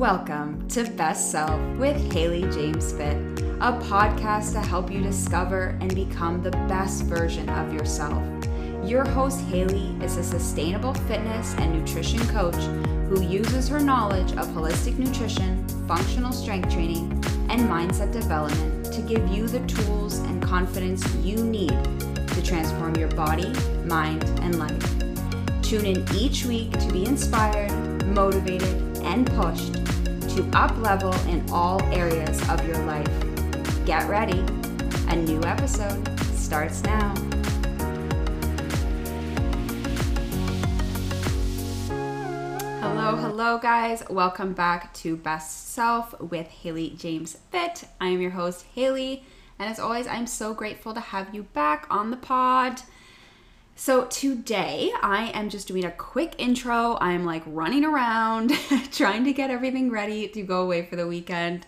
Welcome to Best Self with Haley James Fit, a podcast to help you discover and become the best version of yourself. Your host, Haley, is a sustainable fitness and nutrition coach who uses her knowledge of holistic nutrition, functional strength training, and mindset development to give you the tools and confidence you need to transform your body, mind, and life. Tune in each week to be inspired, motivated, and pushed to up level in all areas of your life. Get ready. A new episode starts now. Hello, hello, guys. Welcome back to Best Self with Haley James Fit. I am your host, Haley, and as always, I'm so grateful to have you back on the pod. So today I am just doing a quick intro. I'm like running around trying to get everything ready to go away for the weekend.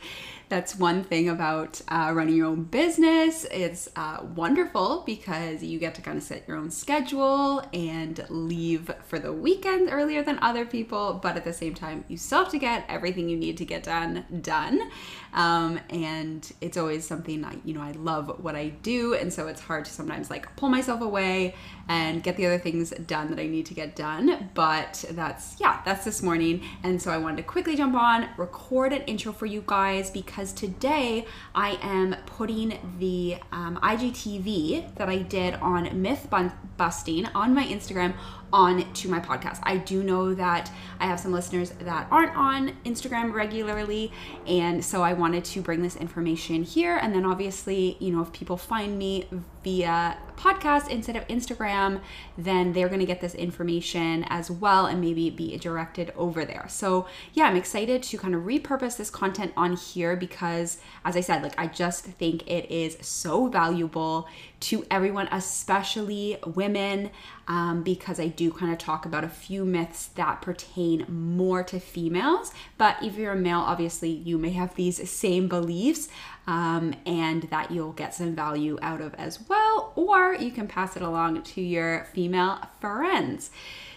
That's one thing about uh, running your own business. It's uh, wonderful because you get to kind of set your own schedule and leave for the weekend earlier than other people, but at the same time, you still have to get everything you need to get done done. Um, and it's always something I, you know, I love what I do, and so it's hard to sometimes like pull myself away and get the other things done that I need to get done. But that's yeah, that's this morning, and so I wanted to quickly jump on, record an intro for you guys because today I am putting the um, IGTV that I did on myth busting on my Instagram on to my podcast. I do know that I have some listeners that aren't on Instagram regularly, and so I wanted to bring this information here. And then obviously, you know, if people find me via podcast instead of Instagram, then they're going to get this information as well and maybe be directed over there. So, yeah, I'm excited to kind of repurpose this content on here because, as I said, like I just think it is so valuable to everyone, especially women, um, because I do kind of talk about a few myths that pertain more to females. But if you're a male, obviously you may have these same beliefs um, and that you'll get some value out of as well, or you can pass it along to your female friends.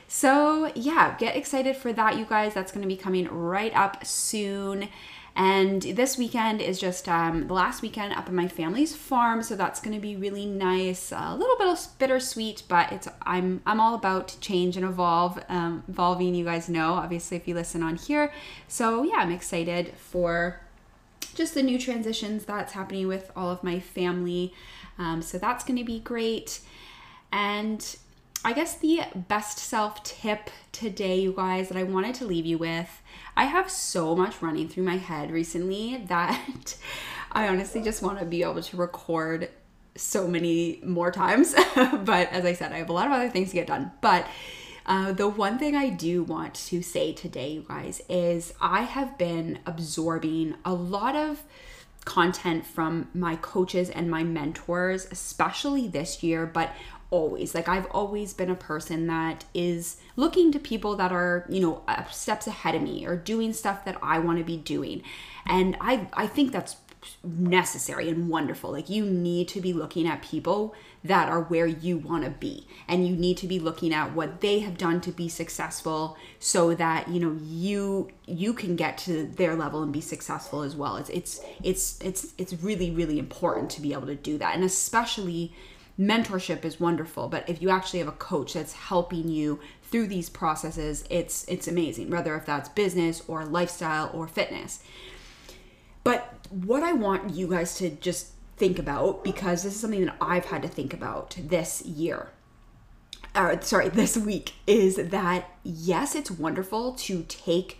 So, yeah, get excited for that, you guys. That's going to be coming right up soon. And this weekend is just um, the last weekend up at my family's farm, so that's going to be really nice. A little bit of bittersweet, but it's I'm I'm all about change and evolve, um, evolving. You guys know, obviously, if you listen on here. So yeah, I'm excited for just the new transitions that's happening with all of my family. Um, so that's going to be great. And I guess the best self tip today, you guys, that I wanted to leave you with. I have so much running through my head recently that I honestly just want to be able to record so many more times. but as I said, I have a lot of other things to get done. But uh, the one thing I do want to say today, you guys, is I have been absorbing a lot of content from my coaches and my mentors, especially this year, but always. Like I've always been a person that is looking to people that are, you know, steps ahead of me or doing stuff that I want to be doing. And I I think that's necessary and wonderful. Like you need to be looking at people that are where you want to be. And you need to be looking at what they have done to be successful so that you know you you can get to their level and be successful as well. It's it's it's it's it's really really important to be able to do that. And especially mentorship is wonderful but if you actually have a coach that's helping you through these processes it's it's amazing whether if that's business or lifestyle or fitness. But what i want you guys to just think about because this is something that I've had to think about this year. Or sorry, this week is that yes, it's wonderful to take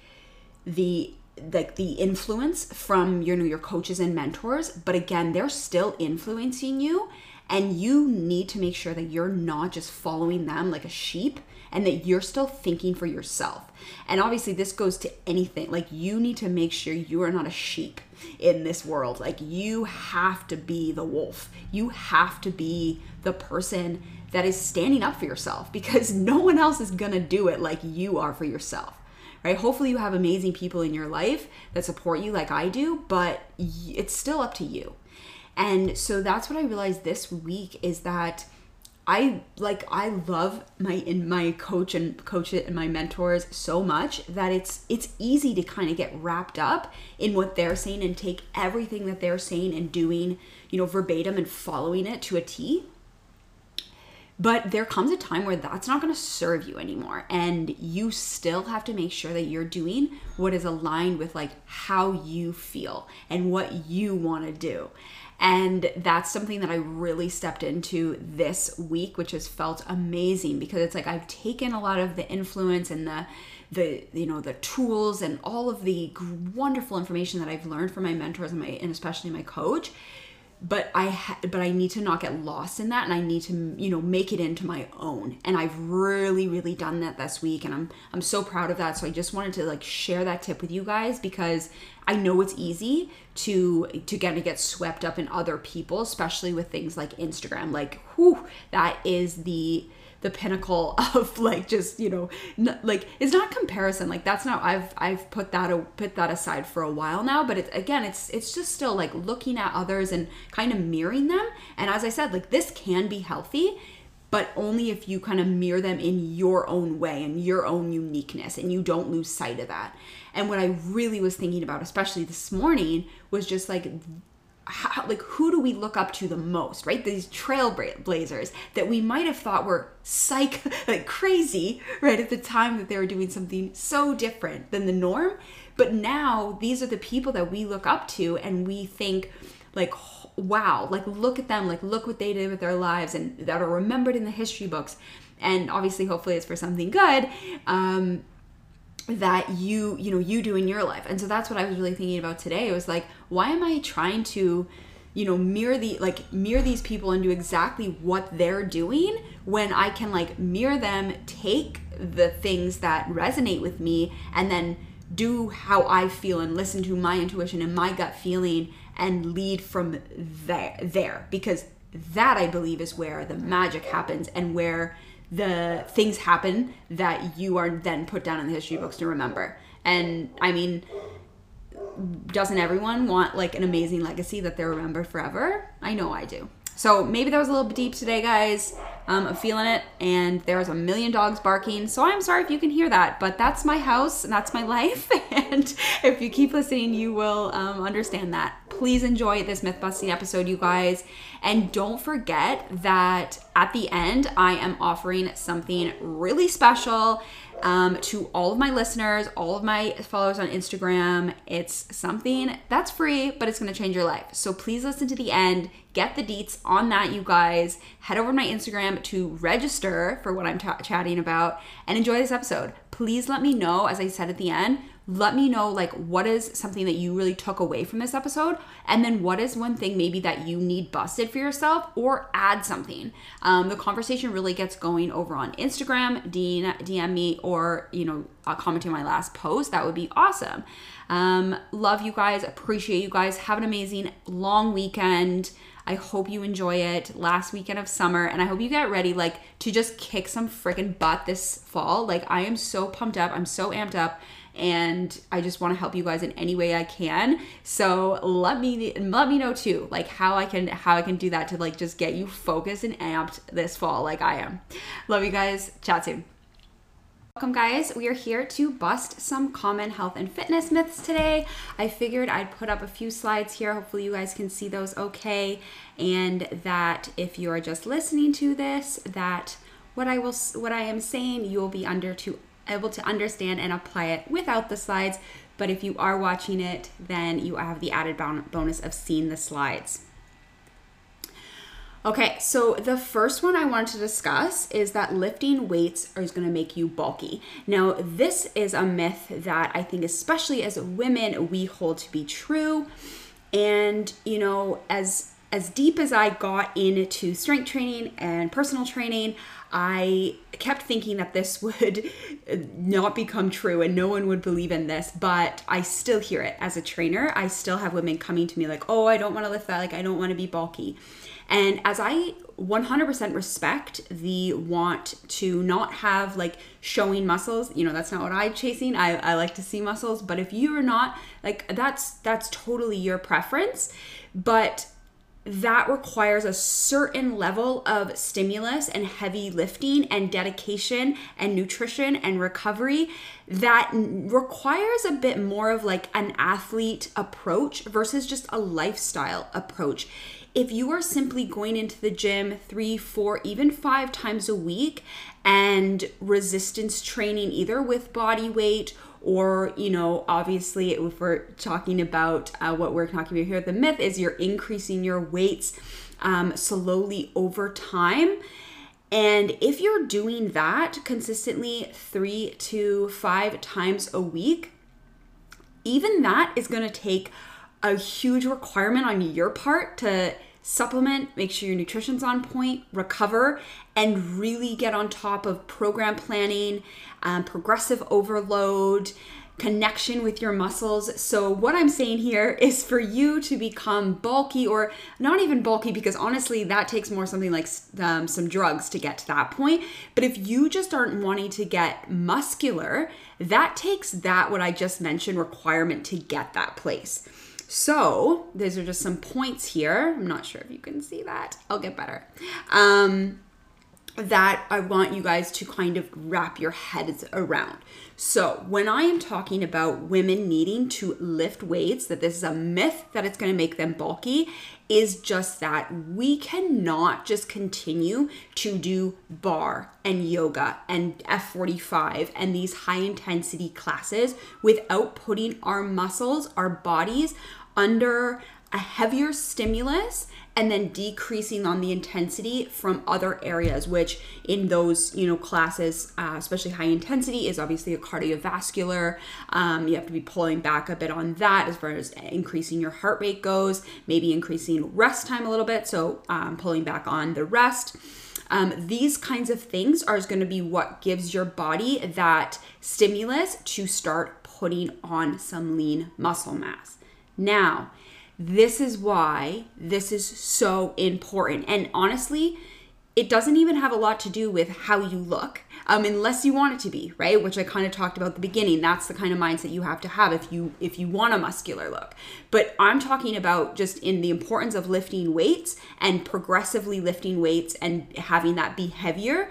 the like the influence from your know your coaches and mentors, but again, they're still influencing you and you need to make sure that you're not just following them like a sheep and that you're still thinking for yourself. And obviously, this goes to anything. Like, you need to make sure you are not a sheep in this world. Like, you have to be the wolf. You have to be the person that is standing up for yourself because no one else is gonna do it like you are for yourself. Right? Hopefully, you have amazing people in your life that support you like I do, but it's still up to you. And so that's what I realized this week is that I like I love my in my coach and coach it and my mentors so much that it's it's easy to kind of get wrapped up in what they're saying and take everything that they're saying and doing, you know, verbatim and following it to a T. But there comes a time where that's not going to serve you anymore and you still have to make sure that you're doing what is aligned with like how you feel and what you want to do. And that's something that I really stepped into this week, which has felt amazing because it's like I've taken a lot of the influence and the the you know the tools and all of the wonderful information that I've learned from my mentors and my and especially my coach but I ha- but I need to not get lost in that and I need to you know make it into my own. And I've really really done that this week and I'm I'm so proud of that. So I just wanted to like share that tip with you guys because I know it's easy to to kind of get swept up in other people especially with things like Instagram. Like whew that is the the pinnacle of like just you know n- like it's not comparison like that's not i've i've put that a, put that aside for a while now but it's again it's it's just still like looking at others and kind of mirroring them and as i said like this can be healthy but only if you kind of mirror them in your own way and your own uniqueness and you don't lose sight of that. And what i really was thinking about especially this morning was just like how, like who do we look up to the most right? These trailblazers that we might have thought were psych like crazy right at the time that they were doing something so different than the norm. But now these are the people that we look up to and we think like wow like look at them like look what they did with their lives and that are remembered in the history books. And obviously hopefully it's for something good. Um that you you know you do in your life. And so that's what i was really thinking about today. It was like why am i trying to you know mirror the like mirror these people and do exactly what they're doing when i can like mirror them take the things that resonate with me and then do how i feel and listen to my intuition and my gut feeling and lead from there there. Because that i believe is where the magic happens and where the things happen that you are then put down in the history books to remember. And I mean, doesn't everyone want like an amazing legacy that they remember forever? I know I do. So maybe that was a little bit deep today, guys. Um, I'm feeling it, and there's a million dogs barking. So I'm sorry if you can hear that, but that's my house and that's my life. and if you keep listening, you will um, understand that. Please enjoy this myth busting episode, you guys. And don't forget that at the end, I am offering something really special um, to all of my listeners, all of my followers on Instagram. It's something that's free, but it's to change your life. So please listen to the end. Get the deets on that, you guys. Head over to my Instagram to register for what I'm t- chatting about and enjoy this episode. Please let me know, as I said at the end, let me know like what is something that you really took away from this episode? And then what is one thing maybe that you need busted for yourself or add something? Um, the conversation really gets going over on instagram dean dm me or you know uh, commenting my last post. That would be awesome. Um, love you guys. Appreciate you guys. Have an amazing long weekend. I hope you enjoy it. Last weekend of summer. And I hope you get ready like to just kick some freaking butt this fall. Like I am so pumped up. I'm so amped up and I just want to help you guys in any way I can. So let me let me know too, like how I can how I can do that to like just get you focused and amped this fall, like I am. Love you guys. Chat soon. Welcome, guys. We are here to bust some common health and fitness myths today. I figured I'd put up a few slides here. Hopefully, you guys can see those okay. And that if you are just listening to this, that what I will what I am saying, you will be under to able to understand and apply it without the slides. But if you are watching it, then you have the added bonus of seeing the slides. Okay, so the first one I wanted to discuss is that lifting weights is going to make you bulky. Now, this is a myth that I think, especially as women, we hold to be true. And, you know, as as deep as I got into strength training and personal training, I kept thinking that this would not become true and no one would believe in this, but I still hear it as a trainer. I still have women coming to me like, oh, I don't want to lift that, like, I don't want to be bulky. And as I 100% respect the want to not have like showing muscles, you know, that's not what I'm chasing. I, I like to see muscles, but if you're not like that's that's totally your preference. But that requires a certain level of stimulus and heavy lifting and dedication and nutrition and recovery that requires a bit more of like an athlete approach versus just a lifestyle approach. If you are simply going into the gym three, four, even five times a week and resistance training, either with body weight or you know obviously if we're talking about uh, what we're talking about here the myth is you're increasing your weights um, slowly over time. And if you're doing that consistently three to five times a week even that is going to take a huge requirement on your part to supplement, make sure your nutrition's on point, recover, and really get on top of program planning, um, progressive overload, connection with your muscles. So, what I'm saying here is for you to become bulky, or not even bulky, because honestly, that takes more something like um, some drugs to get to that point. But if you just aren't wanting to get muscular, that takes that, what I just mentioned, requirement to get that place. So these are just some points here. I'm not sure if you can see that. I'll get better. Um, that I want you guys to kind of wrap your heads around. So, when I am talking about women needing to lift weights, that this is a myth that it's going to make them bulky, is just that we cannot just continue to do barre and yoga and F45 and these high intensity classes without putting our muscles, our bodies under a heavier stimulus and then decreasing on the intensity from other areas which in those you know classes uh, especially high intensity is obviously a cardiovascular um, you have to be pulling back a bit on that as far as increasing your heart rate goes maybe increasing rest time a little bit so um, pulling back on the rest. Um, these kinds of things are going to be what gives your body that stimulus to start putting on some lean muscle mass now this is why this is so important. And honestly, it doesn't even have a lot to do with how you look um, unless you want it to be right? Which i kind of talked about at the beginning. That's the kind of mindset you have to have if you if you want a muscular look. But i'm talking about just in the importance of lifting weights and progressively lifting weights and having that be heavier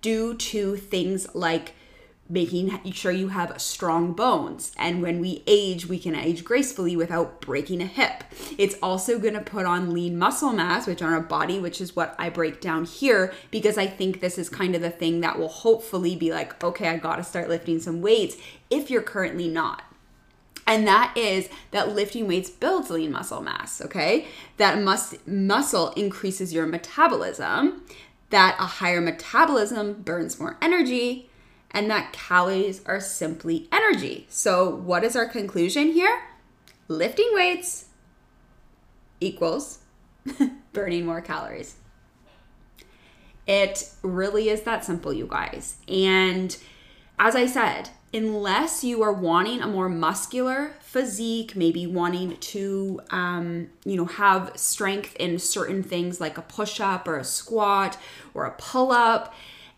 due to things like making sure you have strong bones. And when we age, we can age gracefully without breaking a hip. It's also going to put on lean muscle mass, which on our body, which is what I break down here, because I think this is kind of the thing that will hopefully be like, okay, I got to start lifting some weights if you're currently not. And that is that lifting weights builds lean muscle mass, okay? That mus- muscle increases your metabolism, that a higher metabolism burns more energy, and that calories are simply energy. So, what is our conclusion here? Lifting weights equals burning more calories. It really is that simple, you guys. And as I said, unless you are wanting a more muscular physique, maybe wanting to, um, you know, have strength in certain things like a push up or a squat or a pull up,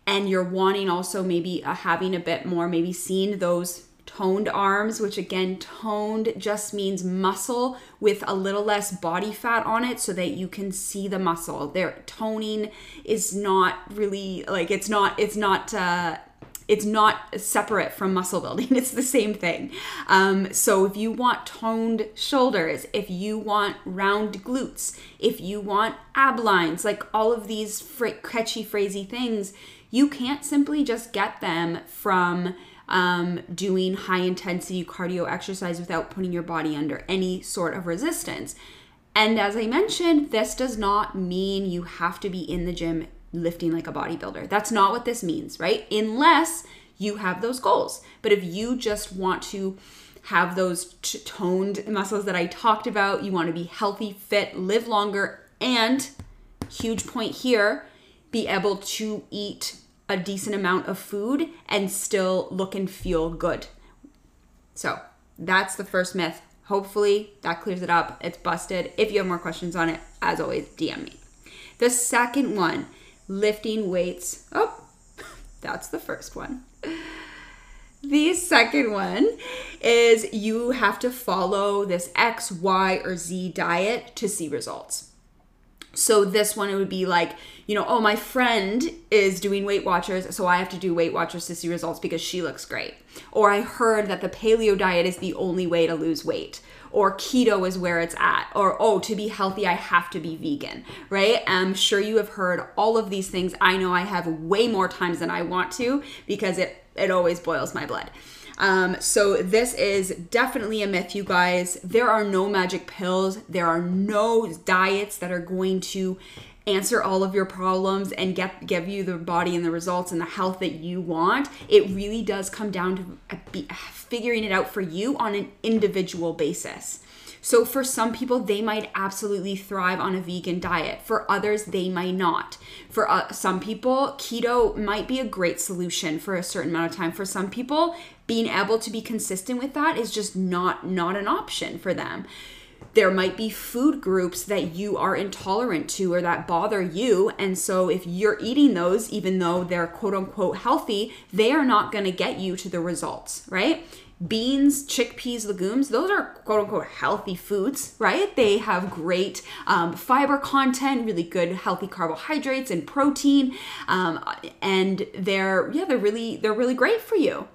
and you're wanting also maybe uh, having a bit more, maybe seeing those toned arms, which again, toned just means muscle with a little less body fat on it so that you can see the muscle. Their toning is not really like it's not, it's not, uh, it's not separate from muscle building. It's the same thing. Um, so if you want toned shoulders, if you want round glutes, if you want ab lines, like all of these fr- catchy, phrasey things, you can't simply just get them from um, doing high intensity cardio exercise without putting your body under any sort of resistance. And as I mentioned, this does not mean you have to be in the gym lifting like a bodybuilder. That's not what this means, right? Unless you have those goals. But if you just want to have those t- toned muscles that I talked about, you want to be healthy, fit, live longer, and huge point here, be able to eat a decent amount of food and still look and feel good. So that's the first myth. Hopefully that clears it up. It's busted. If you have more questions on it, as always, DM me. The second one, lifting weights. Oh, that's the first one. The second one is you have to follow this X, Y, or Z diet to see results. So this one it would be like, you know, oh my friend is doing Weight Watchers, so I have to do Weight Watchers to see results because she looks great. Or I heard that the paleo diet is the only way to lose weight. Or keto is where it's at. Or oh, to be healthy I have to be vegan, right? I'm sure you have heard all of these things. I know I have way more times than I want to because it it always boils my blood. Um, so this is definitely a myth, you guys. There are no magic pills. There are no diets that are going to answer all of your problems and get give you the body and the results and the health that you want. It really does come down to figuring it out for you on an individual basis. So, for some people, they might absolutely thrive on a vegan diet. For others, they might not. For uh, some people, keto might be a great solution for a certain amount of time. For some people, being able to be consistent with that is just not not an option for them there might be food groups that you are intolerant to or that bother you. And so, if you're eating those, even though they're quote unquote healthy, they are not going to get you to the results, right? beans, chickpeas, legumes, those are quote unquote healthy foods, right? They have great um, fiber content, really good healthy carbohydrates and protein, um, and they're yeah they're really they're really great for you.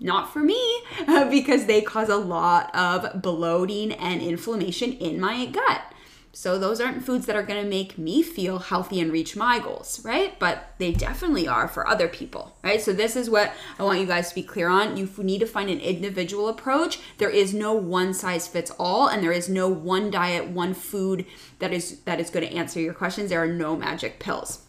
Not for me uh, because they cause a lot of bloating and inflammation in my gut. So those aren't foods that are going to make me feel healthy and reach my goals, right? But they definitely are for other people, right? So this is what I want you guys to be clear on. You need to find an individual approach. There is no one size fits all and there is no one diet, one food that is that is going to answer your questions. There are no magic pills.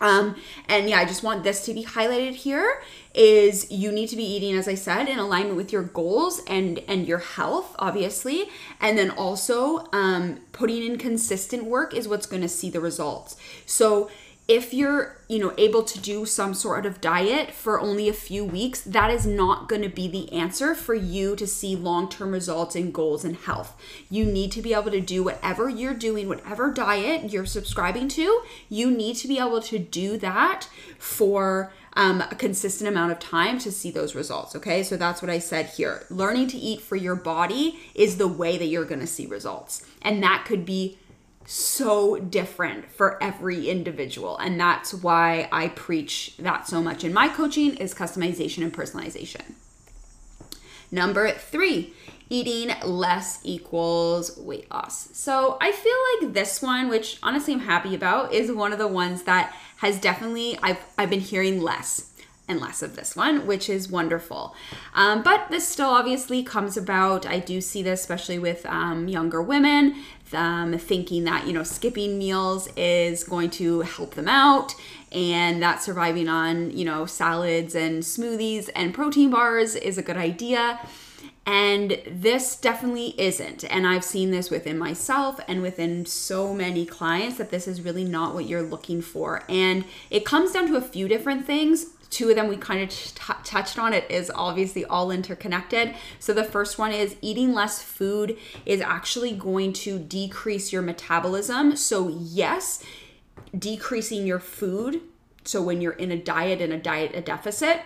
Um, and yeah, I just want this to be highlighted here is you need to be eating, as I said, in alignment with your goals and and your health, obviously, and then also um, putting in consistent work is what's going to see the results. So if you're you know able to do some sort of diet for only a few weeks that is not going to be the answer for you to see long-term results in goals and health. You need to be able to do whatever you're doing whatever diet you're subscribing to you need to be able to do that for um, a consistent amount of time to see those results okay? So that's what i said here. Learning to eat for your body is the way that you're going to see results and that could be so different for every individual. And that's why i preach that so much in my coaching is customization and personalization. Number three eating less equals weight loss. So i feel like this one which honestly i'm happy about is one of the ones that has definitely i've, I've been hearing less and less of this one, which is wonderful. Um, but this still obviously comes about. I do see this, especially with um, younger women, um, thinking that, you know, skipping meals is going to help them out and that surviving on, you know, salads and smoothies and protein bars is a good idea. And this definitely isn't. And I've seen this within myself and within so many clients that this is really not what you're looking for. And it comes down to a few different things two of them we kind of t- touched on it is obviously all interconnected. So the first one is eating less food is actually going to decrease your metabolism. So yes decreasing your food so when you're in a diet and a diet a deficit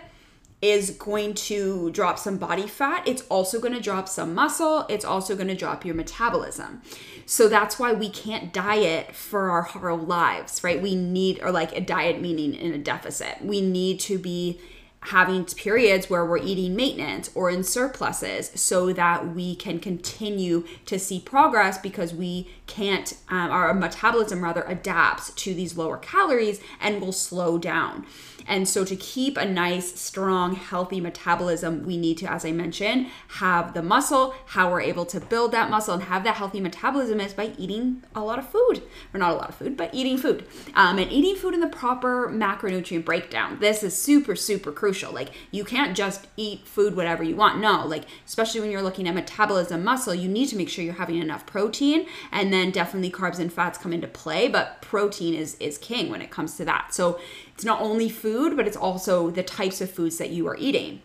is going to drop some body fat. It's also going to drop some muscle. It's also going to drop your metabolism. So that's why we can't diet for our whole lives, right? We need, or like a diet meaning in a deficit. We need to be having periods where we're eating maintenance or in surpluses so that we can continue to see progress because we can't um, our metabolism rather adapts to these lower calories and will slow down and so, to keep a nice, strong, healthy metabolism, we need to, as I mentioned, have the muscle. How we're able to build that muscle and have that healthy metabolism is by eating a lot of food, or not a lot of food, but eating food. Um, and eating food in the proper macronutrient breakdown. This is super, super crucial. Like, you can't just eat food whatever you want. No, like, especially when you're looking at metabolism muscle, you need to make sure you're having enough protein, and then definitely carbs and fats come into play, but protein is, is king when it comes to that. So, it's not only food, but it's also the types of foods that you are eating.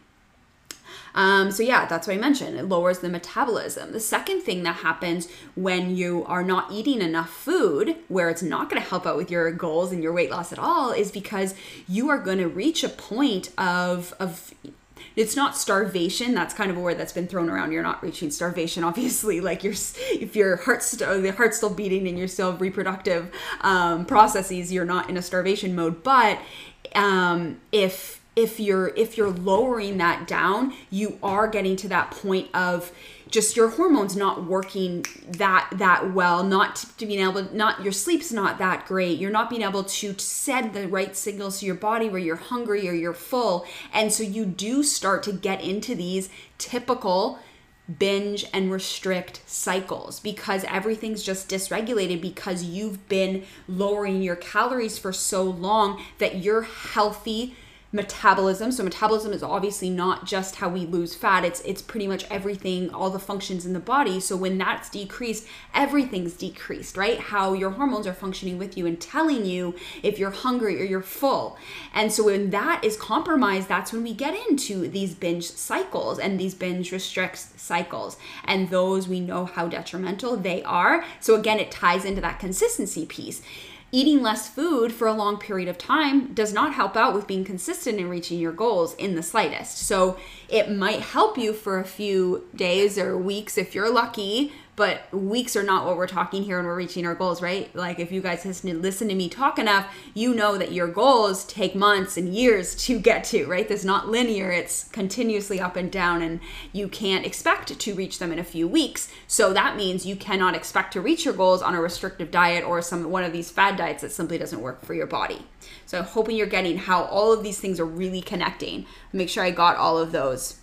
Um, so, yeah, that's what I mentioned. It lowers the metabolism. The second thing that happens when you are not eating enough food, where it's not going to help out with your goals and your weight loss at all, is because you are going to reach a point of, of it's not starvation that's kind of a word that's been thrown around. You're not reaching starvation obviously like you're if your heart's st- the heart's still beating and you're still reproductive um, processes you're not in a starvation mode. But um, if if you're if you're lowering that down you are getting to that point of just your hormones not working that that well not to being able not your sleep's not that great. You're not being able to send the right signals to your body where you're hungry or you're full. And so you do start to get into these typical binge and restrict cycles because everything's just dysregulated because you've been lowering your calories for so long that your healthy metabolism. So metabolism is obviously not just how we lose fat. It's it's pretty much everything, all the functions in the body. So when that's decreased, everything's decreased, right? How your hormones are functioning with you and telling you if you're hungry or you're full. And so when that is compromised, that's when we get into these binge cycles and these binge restricts cycles. And those we know how detrimental they are. So again, it ties into that consistency piece eating less food for a long period of time does not help out with being consistent in reaching your goals in the slightest. So it might help you for a few days or weeks if you're lucky, but weeks are not what we're talking here when we're reaching our goals, right? Like if you guys listen to me talk enough, you know that your goals take months and years to get to, right? There's not linear, it's continuously up and down, and you can't expect to reach them in a few weeks. So that means you cannot expect to reach your goals on a restrictive diet or some one of these fad diets that simply doesn't work for your body. So I'm hoping you're getting how all of these things are really connecting. Make sure I got all of those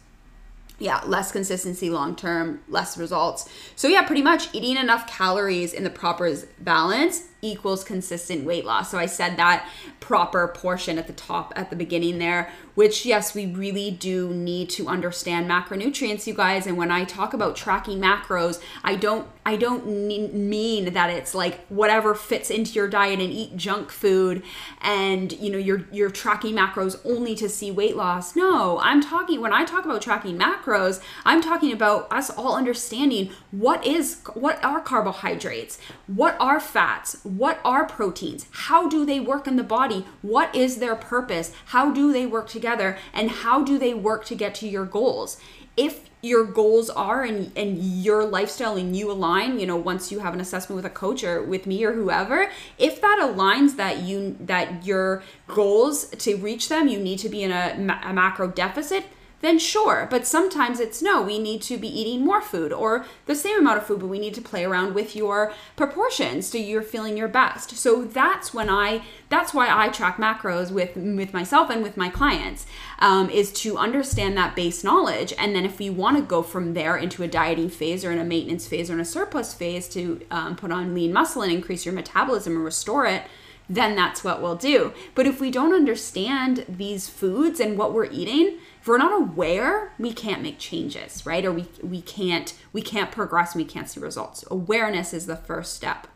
yeah, less consistency long term, less results. So, yeah, pretty much eating enough calories in the proper balance equals consistent weight loss. So, I said that proper portion at the top at the beginning there, which, yes, we really do need to understand macronutrients, you guys. And when I talk about tracking macros, I don't I don't mean that it's like whatever fits into your diet and eat junk food and you know you're you're tracking macros only to see weight loss. No, I'm talking when I talk about tracking macros, I'm talking about us all understanding what is what are carbohydrates, what are fats, what are proteins, how do they work in the body, what is their purpose, how do they work together? And how do they work to get to your goals. If your goals are and and your lifestyle and you align you know once you have an assessment with a coach or with me or whoever if that aligns that you that your goals to reach them you need to be in a, a macro deficit then sure. But sometimes it's no, we need to be eating more food or the same amount of food, but we need to play around with your proportions so you're feeling your best. So that's when I, that's why I track macros with with myself and with my clients, um, is to understand that base knowledge. And then if we want to go from there into a dieting phase or in a maintenance phase or in a surplus phase to um, put on lean muscle and increase your metabolism and restore it, then that's what we'll do. But if we don't understand these foods and what we're eating, if we're not aware we can't make changes right? Or we we can't we can't progress we can't see results. Awareness is the first step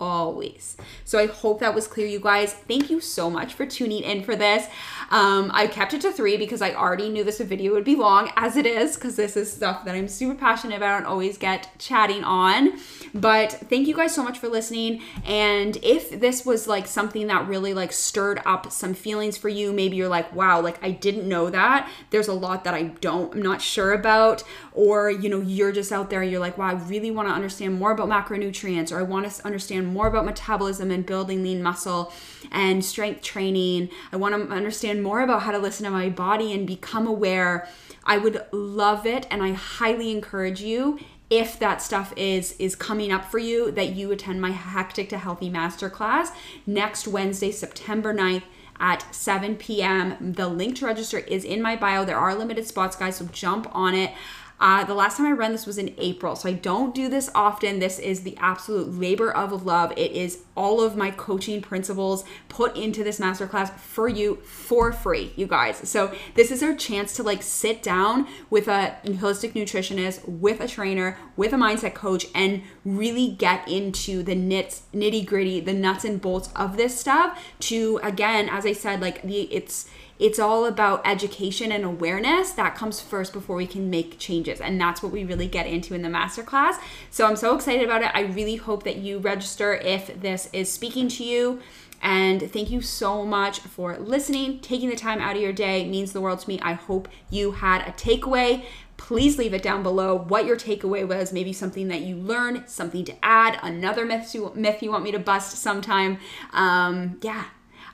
always. So I hope that was clear, you guys. Thank you so much for tuning in for this. Um, I kept it to three because I already knew this video would be long, as it is, because this is stuff that I'm super passionate about and always get chatting on. But thank you guys so much for listening. And if this was like something that really like stirred up some feelings for you, maybe you're like, wow, like I didn't know that. There's a lot that I don't, I'm not sure about. Or, you know, you're just out there, you're like, wow, I really want to understand more about macronutrients, or I want to understand more about metabolism and building lean muscle and strength training. I want to understand more about how to listen to my body and become aware. I would love it and I highly encourage you if that stuff is is coming up for you that you attend my hectic to healthy masterclass next Wednesday September 9th at 7 p.m. The link to register is in my bio. There are limited spots, guys, so jump on it. Uh, the last time I ran this was in April, so I don't do this often. This is the absolute labor of love. It is all of my coaching principles put into this masterclass for you for free, you guys. So this is our chance to like sit down with a holistic nutritionist, with a trainer, with a mindset coach, and really get into the nits, nitty gritty, the nuts and bolts of this stuff. To again, as I said, like the it's it's all about education and awareness that comes first before we can make changes and that's what we really get into in the masterclass so i'm so excited about it i really hope that you register if this is speaking to you And thank you so much for listening. Taking the time out of your day means the world to me. I hope you had a takeaway. Please leave it down below what your takeaway was. Maybe something that you learned, something to add, another myth you, myth you want me to bust sometime. Um, yeah,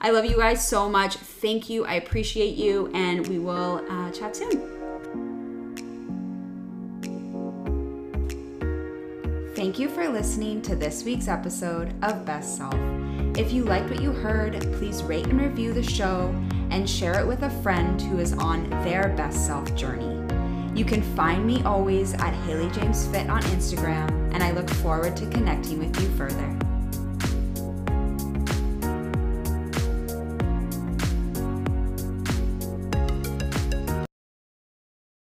I love you guys so much. Thank you. I appreciate you. And we will uh, chat soon. Thank you for listening to this week's episode of Best Self. If you liked what you heard, please rate and review the show and share it with a friend who is on their best self journey. You can find me always at Haley James Fit on Instagram, and I look forward to connecting with you further.